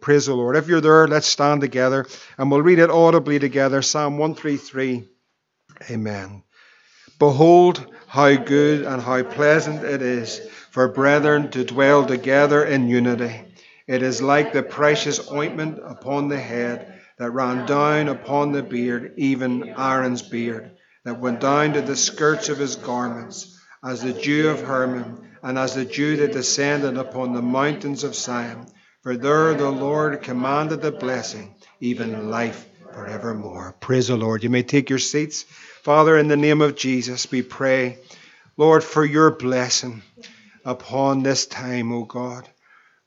Praise the Lord. If you're there, let's stand together and we'll read it audibly together. Psalm 133. Amen. Behold, how good and how pleasant it is for brethren to dwell together in unity. It is like the precious ointment upon the head that ran down upon the beard, even Aaron's beard, that went down to the skirts of his garments, as the dew of Hermon, and as the dew that descended upon the mountains of Zion. For there the Lord commanded the blessing, even life forevermore. Praise the Lord. You may take your seats. Father, in the name of Jesus, we pray, Lord, for your blessing upon this time, O God.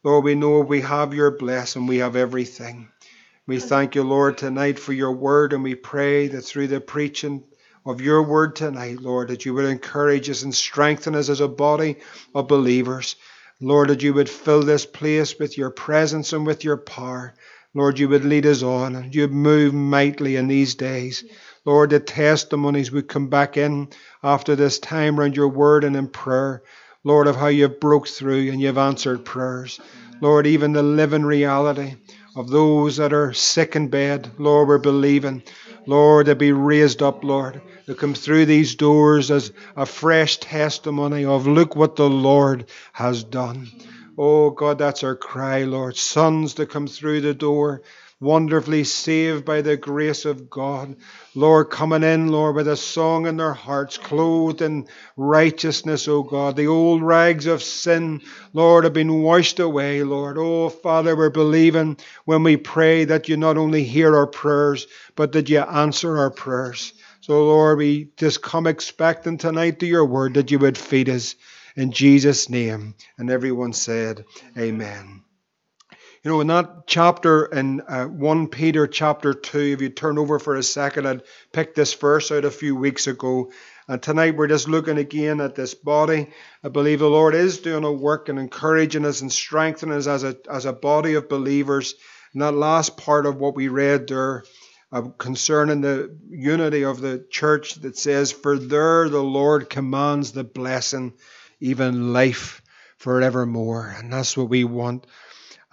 Lord, we know we have your blessing, we have everything. We thank you, Lord, tonight for your word, and we pray that through the preaching of your word tonight, Lord, that you would encourage us and strengthen us as a body of believers. Lord, that you would fill this place with your presence and with your power. Lord, you would lead us on and you'd move mightily in these days. Lord, the testimonies would come back in after this time around your word and in prayer. Lord, of how you've broke through and you've answered prayers. Lord, even the living reality of those that are sick in bed. Lord, we're believing, Lord, to be raised up, Lord, to come through these doors as a fresh testimony of look what the Lord has done. Oh God, that's our cry, Lord. Sons to come through the door wonderfully saved by the grace of God. Lord, coming in, Lord, with a song in their hearts, clothed in righteousness, O God. The old rags of sin, Lord, have been washed away, Lord. Oh, Father, we're believing when we pray that you not only hear our prayers, but that you answer our prayers. So, Lord, we just come expecting tonight to your word that you would feed us in Jesus' name. And everyone said, Amen. You know, in that chapter in uh, 1 Peter chapter 2, if you turn over for a second, I'd picked this verse out a few weeks ago. And tonight we're just looking again at this body. I believe the Lord is doing a work and encouraging us and strengthening us as a, as a body of believers. And that last part of what we read there uh, concerning the unity of the church that says, For there the Lord commands the blessing, even life forevermore. And that's what we want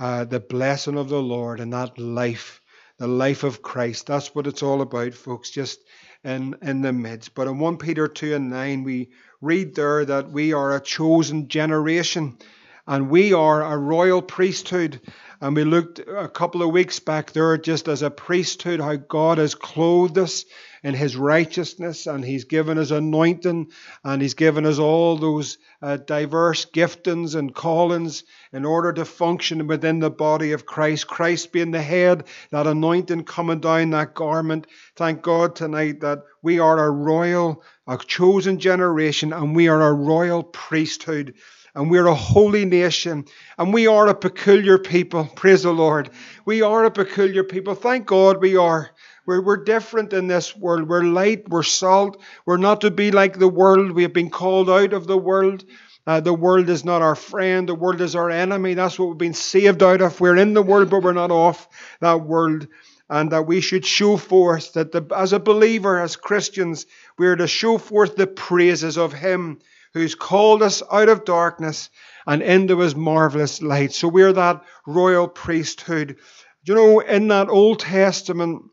uh, the blessing of the Lord and that life, the life of Christ. That's what it's all about, folks, just in, in the midst. But in 1 Peter 2 and 9, we read there that we are a chosen generation and we are a royal priesthood. And we looked a couple of weeks back there just as a priesthood, how God has clothed us in his righteousness and he's given us anointing and he's given us all those uh, diverse giftings and callings in order to function within the body of Christ. Christ being the head, that anointing coming down that garment. Thank God tonight that we are a royal, a chosen generation and we are a royal priesthood and we're a holy nation and we are a peculiar people. Praise the Lord. We are a peculiar people. Thank God we are. We're, we're different in this world. We're light, we're salt. We're not to be like the world. We have been called out of the world. Uh, the world is not our friend, the world is our enemy. That's what we've been saved out of. We're in the world, but we're not off that world. And that we should show forth that the, as a believer, as Christians, we are to show forth the praises of Him who's called us out of darkness and into His marvelous light. So we're that royal priesthood. You know, in that Old Testament,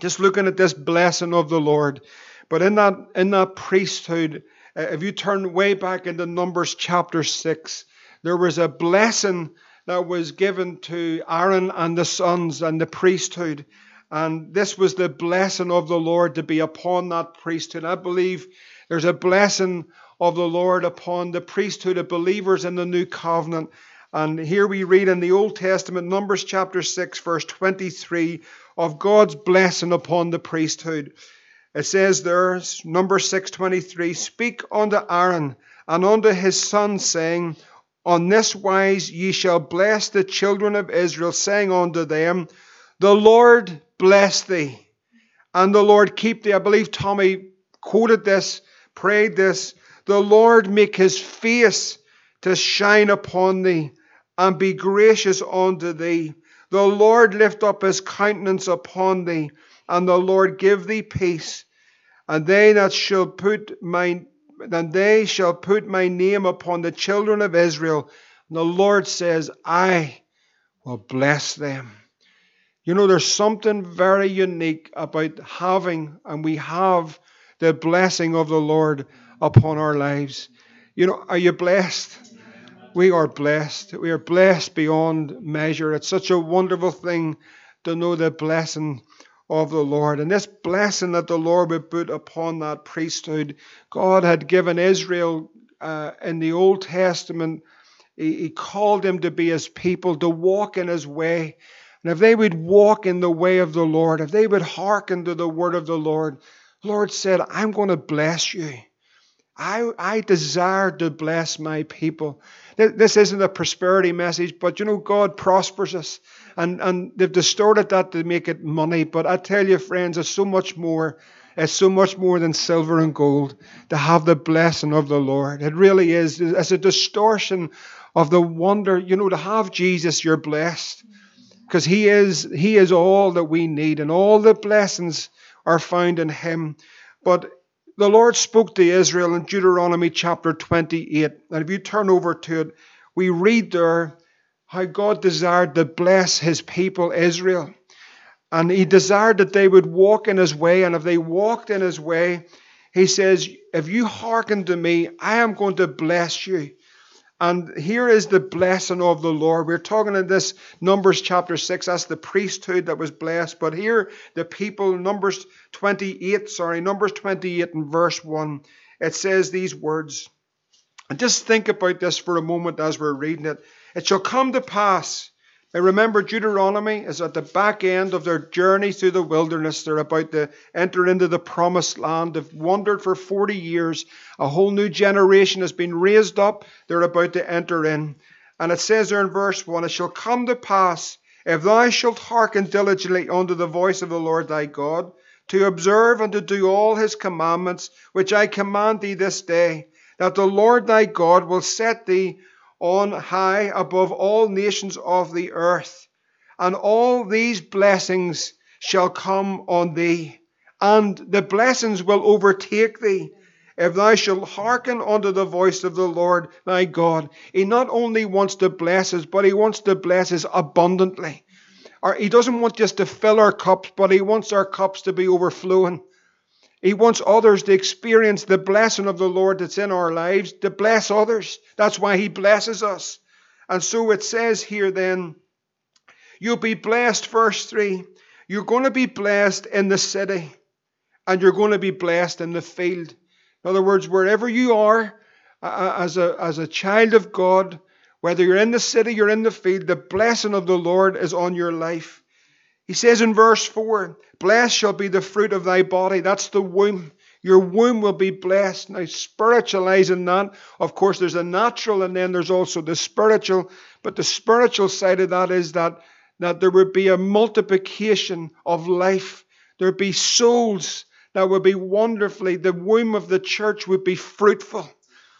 just looking at this blessing of the Lord. But in that in that priesthood, uh, if you turn way back into Numbers chapter six, there was a blessing that was given to Aaron and the sons and the priesthood. And this was the blessing of the Lord to be upon that priesthood. I believe there's a blessing of the Lord upon the priesthood of believers in the new covenant. And here we read in the Old Testament, Numbers chapter 6, verse 23, of God's blessing upon the priesthood. It says there, number 623, Speak unto Aaron and unto his sons, saying, On this wise ye shall bless the children of Israel, saying unto them, The Lord bless thee, and the Lord keep thee. I believe Tommy quoted this, prayed this. The Lord make his face to shine upon thee, and be gracious unto thee. The Lord lift up his countenance upon thee, and the Lord give thee peace. And they that shall put my and they shall put my name upon the children of Israel. And the Lord says, I will bless them. You know, there's something very unique about having, and we have the blessing of the Lord upon our lives. You know, are you blessed? We are blessed. We are blessed beyond measure. It's such a wonderful thing to know the blessing of the Lord. And this blessing that the Lord would put upon that priesthood, God had given Israel uh, in the Old Testament. He, he called them to be his people, to walk in his way. And if they would walk in the way of the Lord, if they would hearken to the word of the Lord, Lord said, I'm going to bless you. I, I desire to bless my people. This isn't a prosperity message, but you know, God prospers us. And, and they've distorted that to make it money. But I tell you, friends, it's so much more. It's so much more than silver and gold to have the blessing of the Lord. It really is. It's a distortion of the wonder. You know, to have Jesus, you're blessed. Because he is, he is all that we need, and all the blessings are found in him. But the Lord spoke to Israel in Deuteronomy chapter 28. And if you turn over to it, we read there how God desired to bless his people, Israel. And he desired that they would walk in his way. And if they walked in his way, he says, If you hearken to me, I am going to bless you. And here is the blessing of the Lord. We're talking in this Numbers chapter 6. That's the priesthood that was blessed. But here, the people, Numbers 28, sorry, Numbers 28 and verse 1, it says these words. And just think about this for a moment as we're reading it. It shall come to pass now remember, Deuteronomy is at the back end of their journey through the wilderness. They're about to enter into the promised land. They've wandered for 40 years. A whole new generation has been raised up. They're about to enter in. And it says there in verse 1 It shall come to pass, if thou shalt hearken diligently unto the voice of the Lord thy God, to observe and to do all his commandments, which I command thee this day, that the Lord thy God will set thee on high above all nations of the earth. And all these blessings shall come on thee, and the blessings will overtake thee. If thou shalt hearken unto the voice of the Lord thy God, he not only wants to bless us, but he wants to bless us abundantly. Or he doesn't want just to fill our cups, but he wants our cups to be overflowing. He wants others to experience the blessing of the Lord that's in our lives, to bless others. That's why He blesses us. And so it says here then, you'll be blessed, verse 3. You're going to be blessed in the city, and you're going to be blessed in the field. In other words, wherever you are as, a, as a child of God, whether you're in the city, you're in the field, the blessing of the Lord is on your life. He says in verse 4 Blessed shall be the fruit of thy body. That's the womb. Your womb will be blessed. Now, spiritualizing that, of course, there's a natural and then there's also the spiritual. But the spiritual side of that is that, that there would be a multiplication of life. There'd be souls that would be wonderfully, the womb of the church would be fruitful.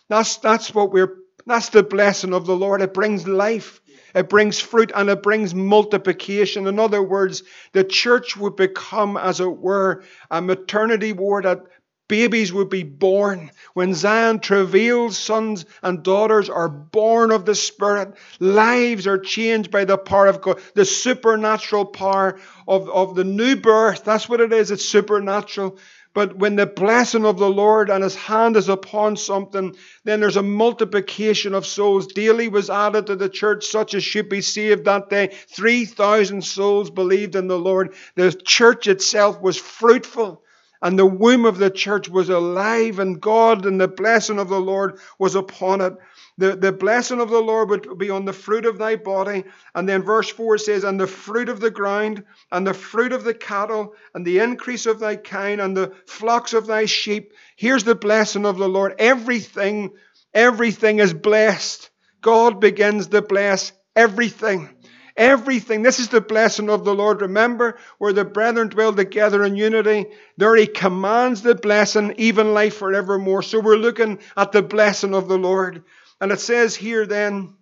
That's, that's what we're, that's the blessing of the Lord. It brings life. It brings fruit and it brings multiplication. In other words, the church would become, as it were, a maternity ward that babies would be born. When Zion travails, sons and daughters are born of the Spirit. Lives are changed by the power of God, the supernatural power of, of the new birth. That's what it is. It's supernatural. But when the blessing of the Lord and his hand is upon something, then there's a multiplication of souls. Daily was added to the church, such as should be saved that day. 3,000 souls believed in the Lord. The church itself was fruitful. And the womb of the church was alive, and God and the blessing of the Lord was upon it. The, the blessing of the Lord would be on the fruit of thy body. And then verse 4 says, And the fruit of the ground, and the fruit of the cattle, and the increase of thy kine, and the flocks of thy sheep. Here's the blessing of the Lord. Everything, everything is blessed. God begins to bless everything. Everything. This is the blessing of the Lord. Remember, where the brethren dwell together in unity, there he commands the blessing, even life forevermore. So we're looking at the blessing of the Lord. And it says here then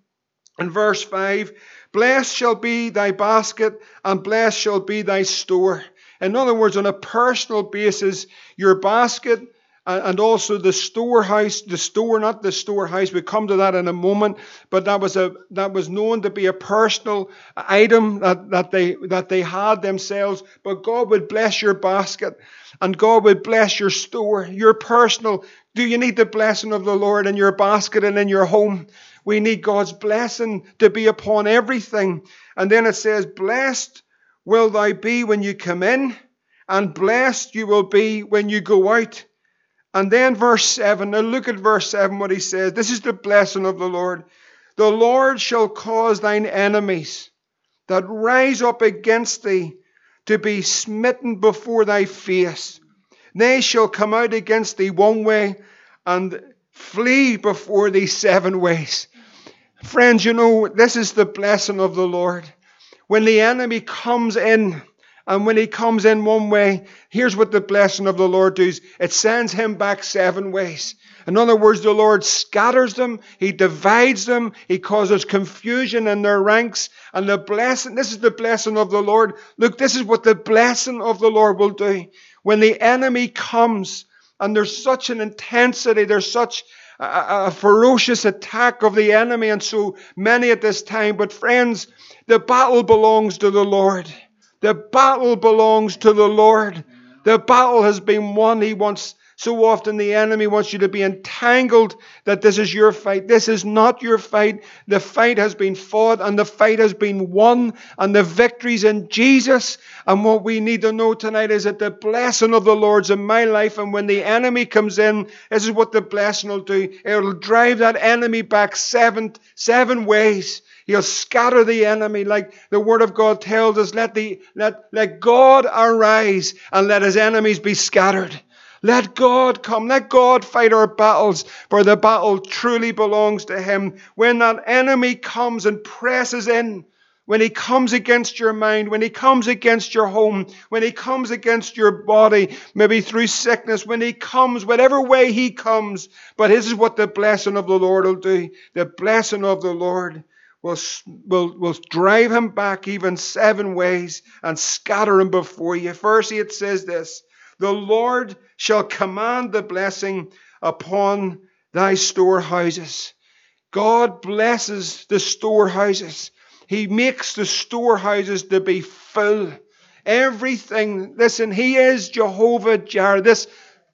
in verse 5 Blessed shall be thy basket, and blessed shall be thy store. In other words, on a personal basis, your basket and also the storehouse, the store, not the storehouse. We come to that in a moment, but that was a that was known to be a personal item that, that they that they had themselves. But God would bless your basket, and God would bless your store, your personal. Do you need the blessing of the Lord in your basket and in your home? We need God's blessing to be upon everything. And then it says, Blessed will thou be when you come in, and blessed you will be when you go out. And then verse 7, now look at verse 7 what he says. This is the blessing of the Lord. The Lord shall cause thine enemies that rise up against thee to be smitten before thy face. They shall come out against thee one way and flee before thee seven ways. Friends, you know, this is the blessing of the Lord. When the enemy comes in, and when he comes in one way, here's what the blessing of the Lord does it sends him back seven ways. In other words, the Lord scatters them, He divides them, He causes confusion in their ranks. And the blessing, this is the blessing of the Lord. Look, this is what the blessing of the Lord will do. When the enemy comes, and there's such an intensity, there's such a, a, ferocious attack of the enemy, and so many at this time. But friends, the battle belongs to the Lord. The battle belongs to the Lord. The battle has been won. He wants so often the enemy wants you to be entangled that this is your fight. This is not your fight. The fight has been fought and the fight has been won and the victory's in Jesus. And what we need to know tonight is that the blessing of the Lord's in my life. And when the enemy comes in, this is what the blessing will do. It'll drive that enemy back seven, seven ways. He'll scatter the enemy like the word of God tells us. Let the, let, let God arise and let his enemies be scattered. Let God come. Let God fight our battles, for the battle truly belongs to Him. When that enemy comes and presses in, when he comes against your mind, when he comes against your home, when he comes against your body, maybe through sickness, when he comes, whatever way he comes, but this is what the blessing of the Lord will do. The blessing of the Lord will, will, will drive him back even seven ways and scatter him before you. Firstly, it says this the Lord shall command the blessing upon thy storehouses. God blesses the storehouses. He makes the storehouses to be full. Everything, listen, He is Jehovah Jireh. This,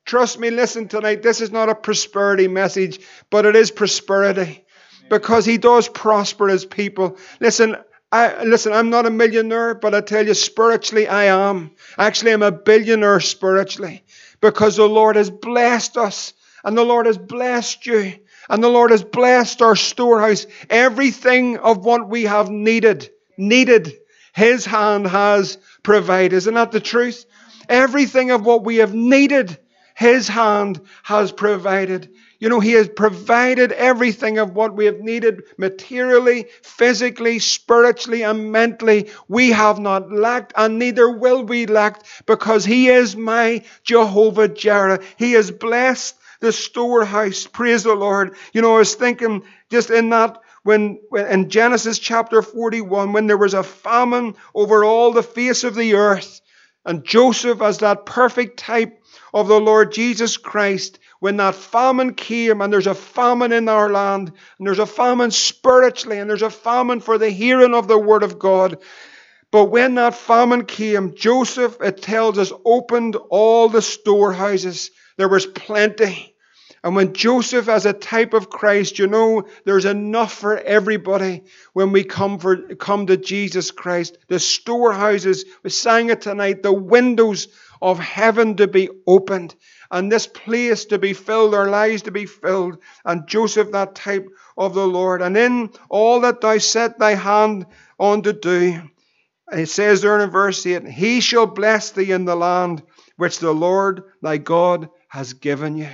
trust me, listen tonight, this is not a prosperity message, but it is prosperity because He does prosper His people. Listen, I, listen, I'm not a millionaire, but I tell you, spiritually, I am. Actually, I'm a billionaire spiritually because the Lord has blessed us and the Lord has blessed you and the Lord has blessed our storehouse. Everything of what we have needed, needed, His hand has provided. Isn't that the truth? Everything of what we have needed, His hand has provided. You know, He has provided everything of what we have needed materially, physically, spiritually, and mentally. We have not lacked, and neither will we lack, because He is my Jehovah Jireh. He has blessed the storehouse. Praise the Lord. You know, I was thinking just in that when, when, in Genesis chapter 41, when there was a famine over all the face of the earth, and Joseph, as that perfect type of the Lord Jesus Christ, when that famine came, and there's a famine in our land, and there's a famine spiritually, and there's a famine for the hearing of the Word of God. But when that famine came, Joseph, it tells us, opened all the storehouses. There was plenty. And when Joseph, as a type of Christ, you know, there's enough for everybody when we come for come to Jesus Christ. The storehouses, we sang it tonight, the windows of heaven to be opened and this place to be filled, our lives to be filled. And Joseph, that type of the Lord. And in all that thou set thy hand on to do, it says there in verse 8, He shall bless thee in the land which the Lord thy God has given you.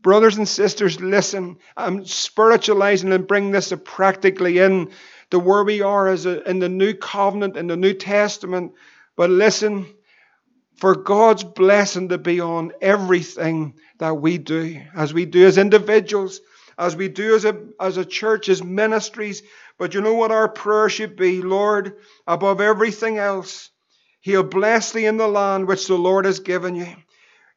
Brothers and sisters, listen. I'm spiritualizing and bring this practically in to where we are as a, in the new covenant, in the New Testament. But listen, for God's blessing to be on everything that we do, as we do as individuals, as we do as a, as a church, as ministries. But you know what our prayer should be? Lord, above everything else, He'll bless thee in the land which the Lord has given you.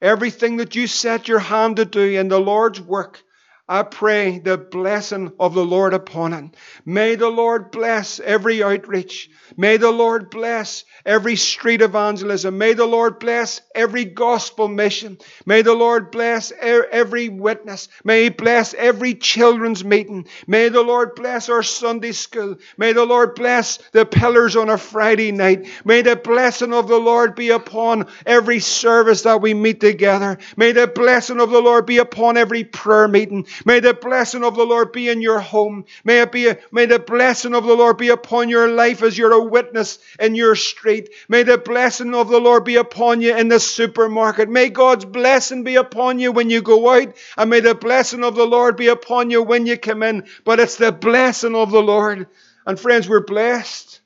everything that you set your hand to do in the Lord's work, I pray the blessing of the Lord upon it. May the Lord bless every outreach. May the Lord bless every street evangelism. May the Lord bless every gospel mission. May the Lord bless every witness. May He bless every children's meeting. May the Lord bless our Sunday school. May the Lord bless the pillars on a Friday night. May the blessing of the Lord be upon every service that we meet together. May the blessing of the Lord be upon every prayer meeting. May the blessing of the Lord be in your home. May it be, a, may the blessing of the Lord be upon your life as you're a witness in your street. May the blessing of the Lord be upon you in the supermarket. May God's blessing be upon you when you go out. And may the blessing of the Lord be upon you when you come in. But it's the blessing of the Lord. And friends, we're blessed.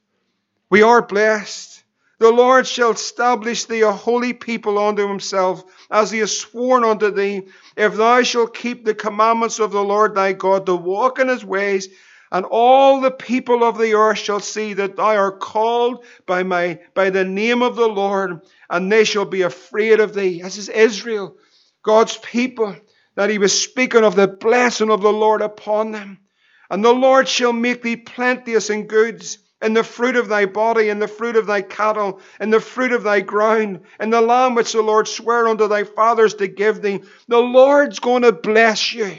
We are blessed. The Lord shall establish thee a holy people unto himself, as he has sworn unto thee, if thou shalt keep the commandments of the Lord thy God to walk in his ways, and all the people of the earth shall see that thou art called by my by the name of the Lord, and they shall be afraid of thee. This is Israel, God's people, that he was speaking of the blessing of the Lord upon them. And the Lord shall make thee plenteous in goods in the fruit of thy body, and the fruit of thy cattle, and the fruit of thy ground, and the land which the Lord sware unto thy fathers to give thee. The Lord's going to bless you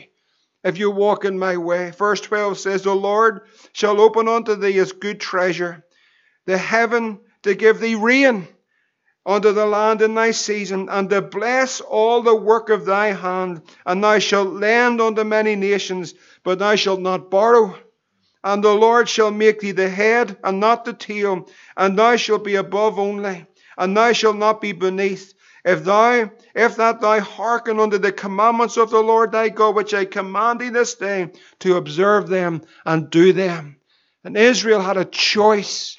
if you walk in my way. Verse 12 says, The Lord shall open unto thee his good treasure, the heaven to give thee rain unto the land in thy season, and to bless all the work of thy hand. And thou shalt lend unto many nations, but thou shalt not borrow. And the Lord shall make thee the head and not the tail, and thou shalt be above only, and thou shalt not be beneath. If thou, if that thou hearken unto the commandments of the Lord thy God, which I command thee this day, to observe them and do them. And Israel had a choice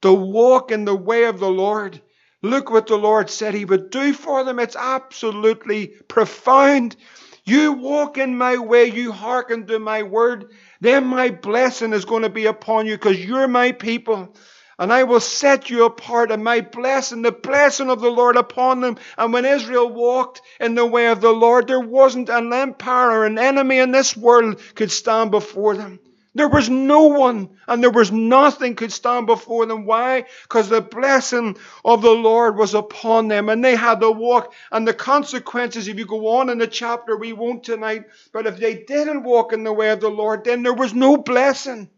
to walk in the way of the Lord. Look what the Lord said he would do for them. It's absolutely profound. You walk in my way, you hearken to my word, then my blessing is going to be upon you because you're my people. And I will set you apart, and my blessing, the blessing of the Lord upon them. And when Israel walked in the way of the Lord, there wasn't an empire or an enemy in this world could stand before them. There was no one and there was nothing could stand before them. Why? Because the blessing of the Lord was upon them and they had to walk. And the consequences, if you go on in the chapter, we won't tonight, but if they didn't walk in the way of the Lord, then there was no blessing.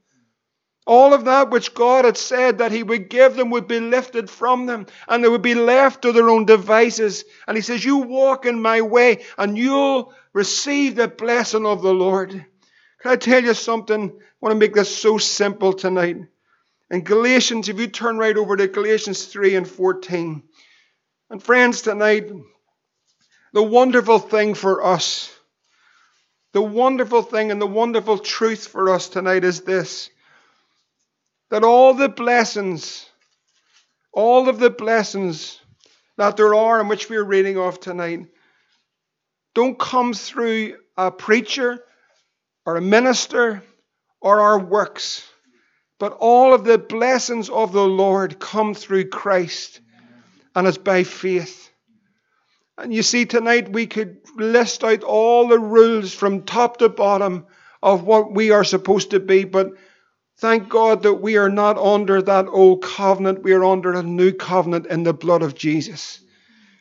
All of that which God had said that He would give them would be lifted from them and they would be left to their own devices. And He says, You walk in my way and you'll receive the blessing of the Lord. Can I tell you something? I want to make this so simple tonight. In Galatians, if you turn right over to Galatians 3 and 14. And friends, tonight, the wonderful thing for us, the wonderful thing and the wonderful truth for us tonight is this that all the blessings, all of the blessings that there are and which we're reading of tonight, don't come through a preacher or a minister or our works, but all of the blessings of the Lord come through Christ, and it's by faith. And you see, tonight we could list out all the rules from top to bottom of what we are supposed to be, but thank God that we are not under that old covenant. We are under a new covenant in the blood of Jesus.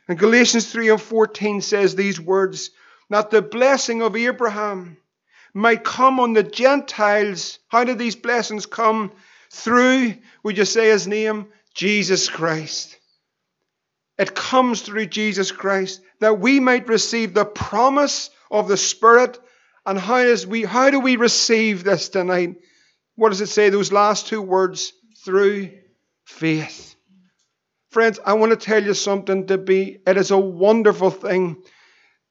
And Galatians 3 and 14 says these words, that the blessing of Abraham might come on the Gentiles. How did these blessings come? Through, would you say his name? Jesus Christ. It comes through Jesus Christ that we might receive the promise of the Spirit. And how, does we, how do we receive this tonight? What does it say? Those last two words through faith. Friends, I want to tell you something to be, it is a wonderful thing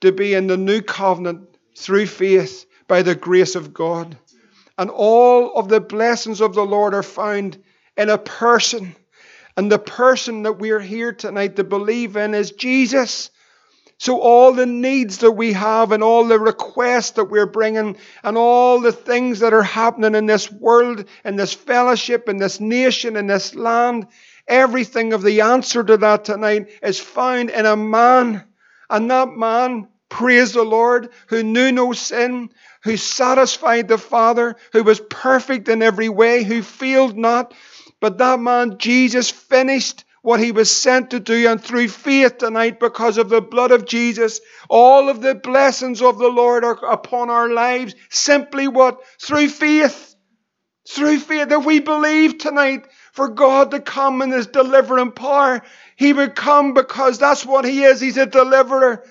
to be in the new covenant through faith by the grace of God. And all of the blessings of the Lord are found in a person. And the person that we are here tonight to believe in is Jesus. So, all the needs that we have, and all the requests that we're bringing, and all the things that are happening in this world, in this fellowship, in this nation, in this land, everything of the answer to that tonight is found in a man And that man, praise the Lord, who knew no sin, who satisfied the Father, who was perfect in every way, who failed not. But that man, Jesus, finished what he was sent to do, and through faith tonight, because of the blood of Jesus, all of the blessings of the Lord are upon our lives. Simply what? Through faith. Through faith. that we believe tonight for God to come in His delivering power, He would come because that's what He is. He's a deliverer.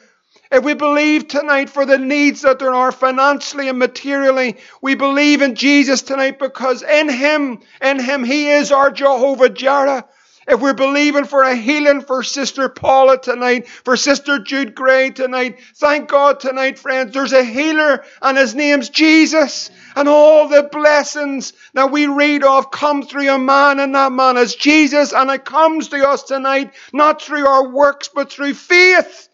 If we believe tonight for the needs that there are financially and materially, we believe in Jesus tonight because in Him, in Him, He is our Jehovah Jireh. If we're believing for a healing for Sister Paula tonight, for Sister Jude Gray tonight, thank God tonight, friends, there's a healer and his name's Jesus. And all the blessings that we read of come through a man, and that man is Jesus. And it comes to us tonight, not through our works, but through faith.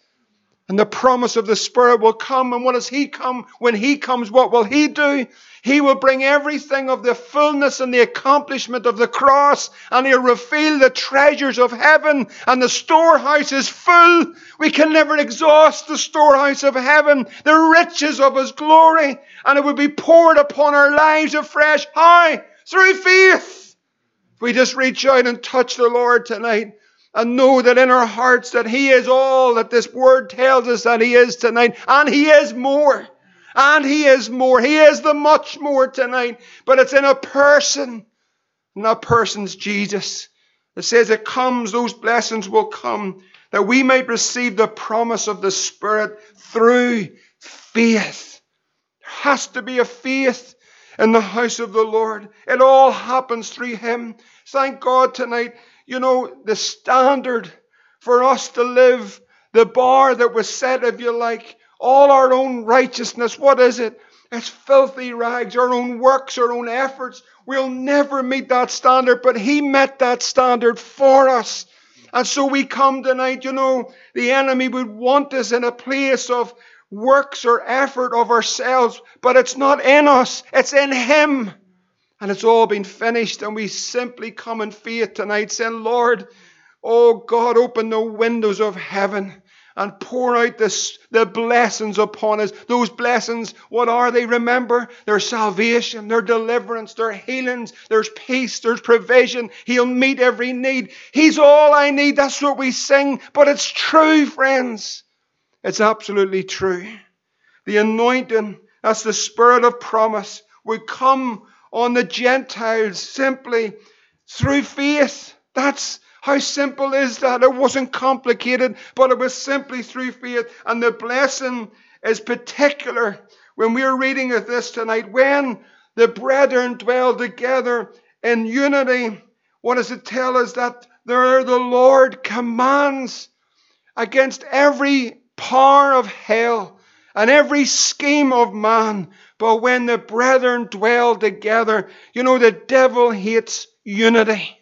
And the promise of the Spirit will come. And what does He come? When He comes, what will He do? He will bring everything of the fullness and the accomplishment of the cross, and He'll reveal the treasures of heaven, and the storehouse is full. We can never exhaust the storehouse of heaven, the riches of His glory, and it will be poured upon our lives afresh. How? Through faith. We just reach out and touch the Lord tonight, and know that in our hearts that He is all that this word tells us that He is tonight. And He is more. And He is more. He is the much more tonight. But it's in a person. And that person's Jesus. It says it comes, those blessings will come, that we might receive the promise of the Spirit through faith. There has to be a faith in the house of the Lord. It all happens through Him. Thank God tonight you know, the standard for us to live, the bar that was set, if you like, all our own righteousness. What is it? It's filthy rags, our own works, our own efforts. We'll never meet that standard, but He met that standard for us. And so we come tonight, you know, the enemy would want us in a place of works or effort of ourselves, but it's not in us, it's in Him. And it's all been finished, and we simply come in faith tonight, saying, Lord, oh God, open the windows of heaven and pour out this, the blessings upon us. Those blessings, what are they? Remember, there's salvation, there's deliverance, there's healings, there's peace, there's provision. He'll meet every need. He's all I need. That's what we sing. But it's true, friends. It's absolutely true. The anointing, that's the spirit of promise, would come on the Gentiles simply through faith. That's how simple is that? It wasn't complicated, but it was simply through faith. And the blessing is particular when we're reading of this tonight. When the brethren dwell together in unity, what does it tell us? That there the Lord commands against every power of hell and every scheme of man but when the brethren dwell together, you know, the devil hates unity.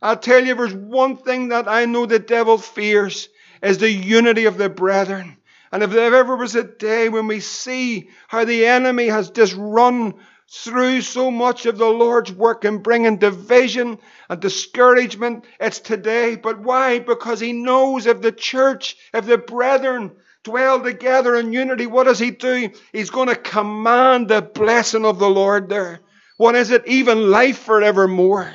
I'll tell you, there's one thing that I know the devil fears is the unity of the brethren. And if there ever was a day when we see how the enemy has just run through so much of the Lord's work in bringing division and discouragement, it's today. But why? Because he knows if the church, if the brethren dwell together in unity, what does he do? He's going to command the blessing of the Lord there. What is it? Even life forevermore.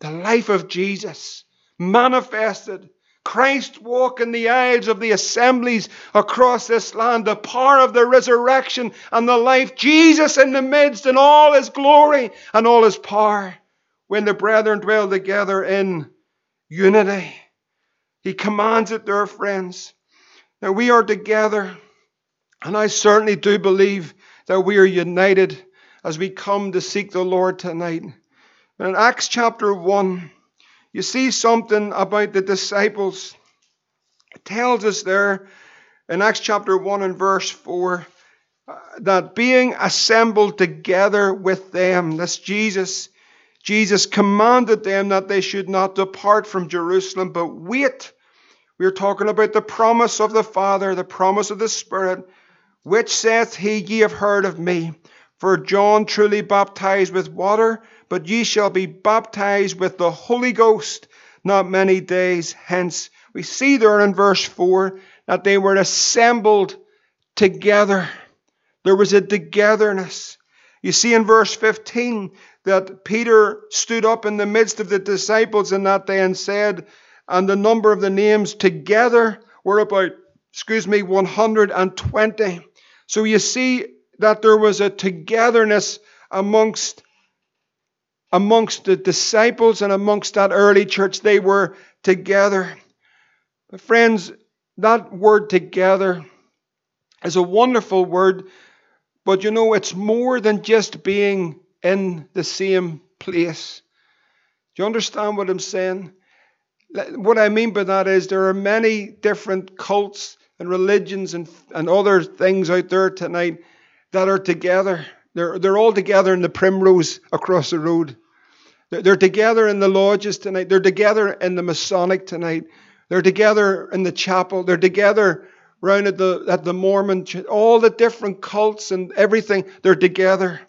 The life of Jesus manifested. Christ walking the aisles of the assemblies across this land, the power of the resurrection and the life. Jesus in the midst in all his glory and all his power. When the brethren dwell together in unity, he commands it there, friends. Now we are together, and I certainly do believe that we are united as we come to seek the Lord tonight. in Acts chapter 1, you see something about the disciples. It tells us there in Acts chapter 1 and verse 4 uh, that being assembled together with them, that's Jesus, Jesus commanded them that they should not depart from Jerusalem, but wait we are talking about the promise of the Father, the promise of the Spirit, which saith he, Ye have heard of me. For John truly baptized with water, but ye shall be baptized with the Holy Ghost not many days hence. We see there in verse 4 that they were assembled together. There was a togetherness. You see in verse 15 that Peter stood up in the midst of the disciples in that day and said, and the number of the names together were about, excuse me, 120. So you see that there was a togetherness amongst amongst the disciples and amongst that early church. They were together. But friends, that word together is a wonderful word, but you know, it's more than just being in the same place. Do you understand what I'm saying? What I mean by that is there are many different cults and religions and, and other things out there tonight that are together. They're, they're all together in the primrose across the road. They're, they're together in the lodges tonight. They're together in the Masonic tonight. They're together in the chapel. They're together round at the, at the Mormon, all the different cults and everything. They're together.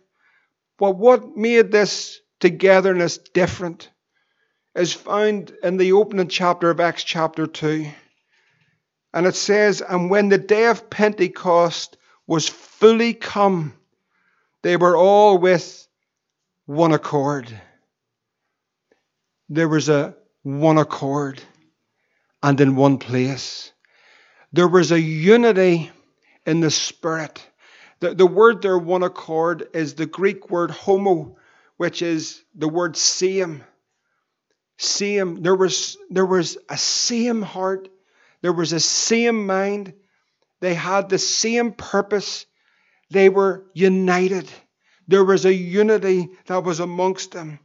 But what made this togetherness different is found in the opening chapter of Acts chapter 2. And it says, And when the day of Pentecost was fully come, they were all with one accord. There was a one accord and in one place. There was a unity in the Spirit. The, the word there, one accord, is the Greek word homo, which is the word same. Same. There was, there was a same heart, there was a same mind, they had the same purpose. They were united. There was a unity that was amongst them.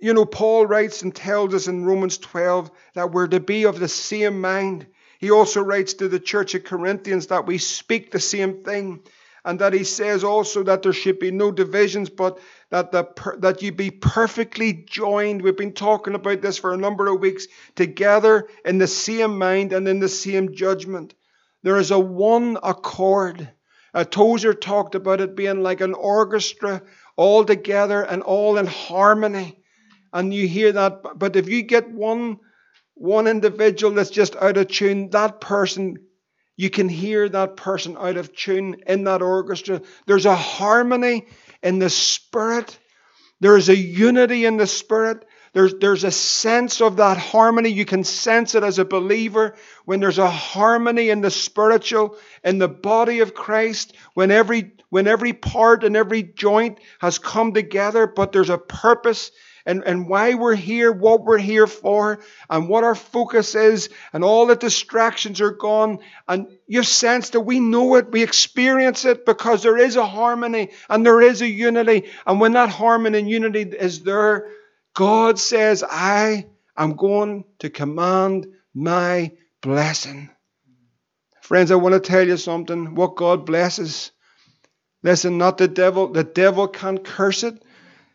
You know, Paul writes and tells us in Romans 12 that we're to be of the same mind. He also writes to the church of Corinthians that we speak the same thing and that he says also that there should be no divisions, but that the that you be perfectly joined. We've been talking about this for a number of weeks together in the same mind and in the same judgment. There is a one accord. Uh, Tozer talked about it being like an orchestra all together and all in harmony. And you hear that, but if you get one one individual that's just out of tune, that person, you can hear that person out of tune in that orchestra. There's a harmony in the spirit. There is a unity in the spirit. There's, there's a sense of that harmony. You can sense it as a believer when there's a harmony in the spiritual, in the body of Christ, when every, when every part and every joint has come together, but there's a purpose and, and why we're here, what we're here for, and what our focus is, and all the distractions are gone. And you sense that we know it, we experience it because there is a harmony and there is a unity. And when that harmony and unity is there, God says, I am going to command my blessing. Friends, I want to tell you something. What God blesses, listen, not the devil. The devil can't curse it.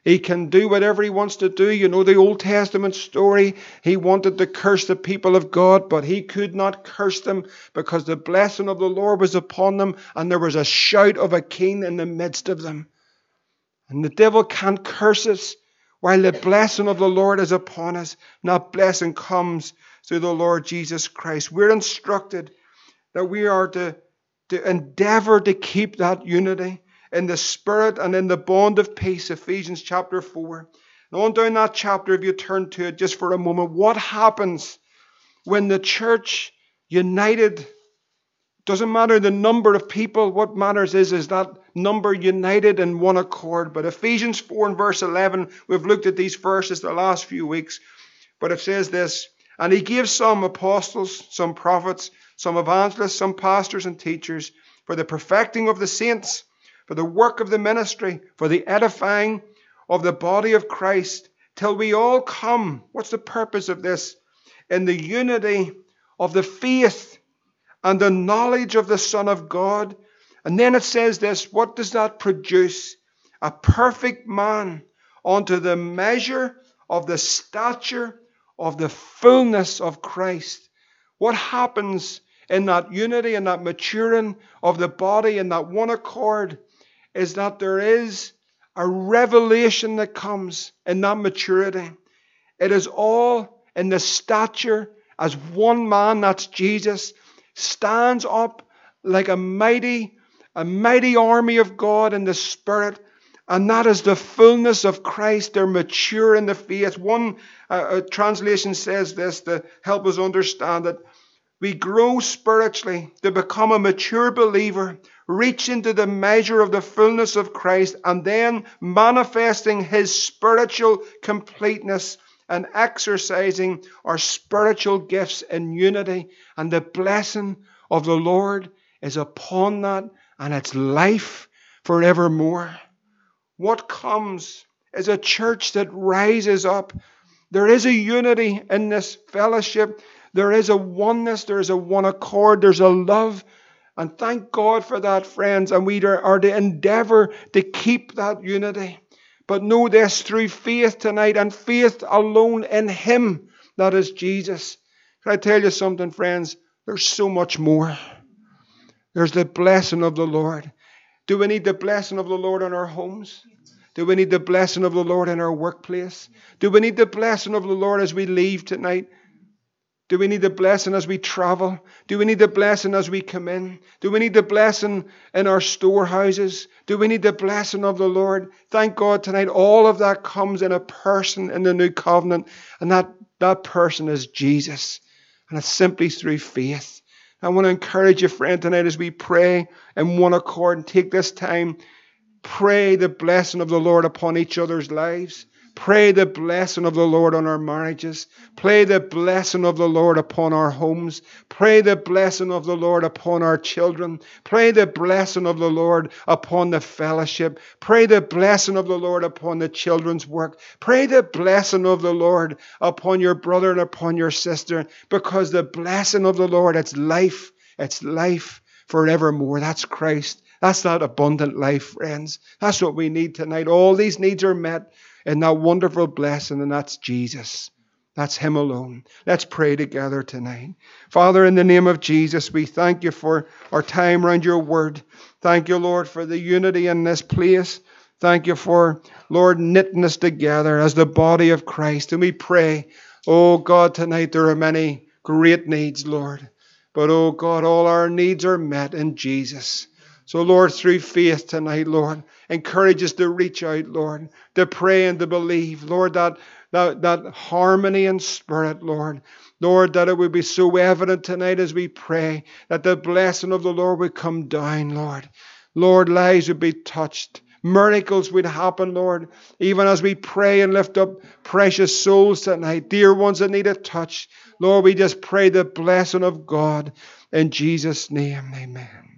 He can do whatever he wants to do. You know the Old Testament story. He wanted to curse the people of God, but he could not curse them because the blessing of the Lord was upon them and there was a shout of a king in the midst of them. And the devil can't curse us while the blessing of the Lord is upon us. That blessing comes through the Lord Jesus Christ. We're instructed that we are to, to endeavor to keep that unity in the spirit and in the bond of peace. Ephesians chapter 4. And on down that chapter, if you turn to it just for a moment, what happens when the church united doesn't matter the number of people. What matters is, is that number united in one accord. But Ephesians 4 and verse 11, we've looked at these verses the last few weeks. But it says this, and he gave some apostles, some prophets, some evangelists, some pastors and teachers for the perfecting of the saints, for the work of the ministry, for the edifying of the body of Christ, till we all come. What's the purpose of this? In the unity of the faith and the knowledge of the Son of God. And then it says this what does that produce? A perfect man unto the measure of the stature of the fullness of Christ. What happens in that unity and that maturing of the body in that one accord is that there is a revelation that comes in that maturity. It is all in the stature as one man, that's Jesus, stands up like a mighty, a mighty army of God in the Spirit. And that is the fullness of Christ. They're mature in the faith. One uh, uh translation says this to help us understand it. We grow spiritually to become a mature believer, reach into the measure of the fullness of Christ, and then manifesting his spiritual completeness and exercising our spiritual gifts in unity. And the blessing of the Lord is upon that, and it's life forevermore. What comes is a church that rises up. There is a unity in this fellowship. There is a oneness. There is a one accord. There's a love. And thank God for that, friends. And we are to endeavor to keep that unity. But know this through faith tonight and faith alone in Him, that is Jesus. Can I tell you something, friends? There's so much more. There's the blessing of the Lord. Do we need the blessing of the Lord in our homes? Do we need the blessing of the Lord in our workplace? Do we need the blessing of the Lord as we leave tonight? Do we need the blessing as we travel? Do we need the blessing as we come in? Do we need the blessing in our storehouses? Do we need the blessing of the Lord? Thank God tonight, all of that comes in a person in the new covenant, and that, that person is Jesus. And it's simply through faith. I want to encourage you, friend, tonight as we pray in one accord and take this time, pray the blessing of the Lord upon each other's lives. Pray the blessing of the Lord on our marriages. Pray the blessing of the Lord upon our homes. Pray the blessing of the Lord upon our children. Pray the blessing of the Lord upon the fellowship. Pray the blessing of the Lord upon the children's work. Pray the blessing of the Lord upon your brother and upon your sister because the blessing of the Lord, it's life. It's life forevermore. That's Christ. That's that abundant life, friends. That's what we need tonight. All these needs are met in that wonderful blessing, and that's Jesus. That's Him alone. Let's pray together tonight. Father, in the name of Jesus, we thank you for our time around your word. Thank you, Lord, for the unity in this place. Thank you for, Lord, knitting us together as the body of Christ. And we pray, oh God, tonight there are many great needs, Lord. But, oh God, all our needs are met in Jesus. So, Lord, through faith tonight, Lord, encourage us to reach out, Lord, to pray and to believe, Lord, that, that, that harmony in spirit, Lord. Lord, that it would be so evident tonight as we pray that the blessing of the Lord would come down, Lord. Lord, lives would be touched. Miracles would happen, Lord, even as we pray and lift up precious souls tonight, dear ones that need a touch. Lord, we just pray the blessing of God in Jesus' name. Amen.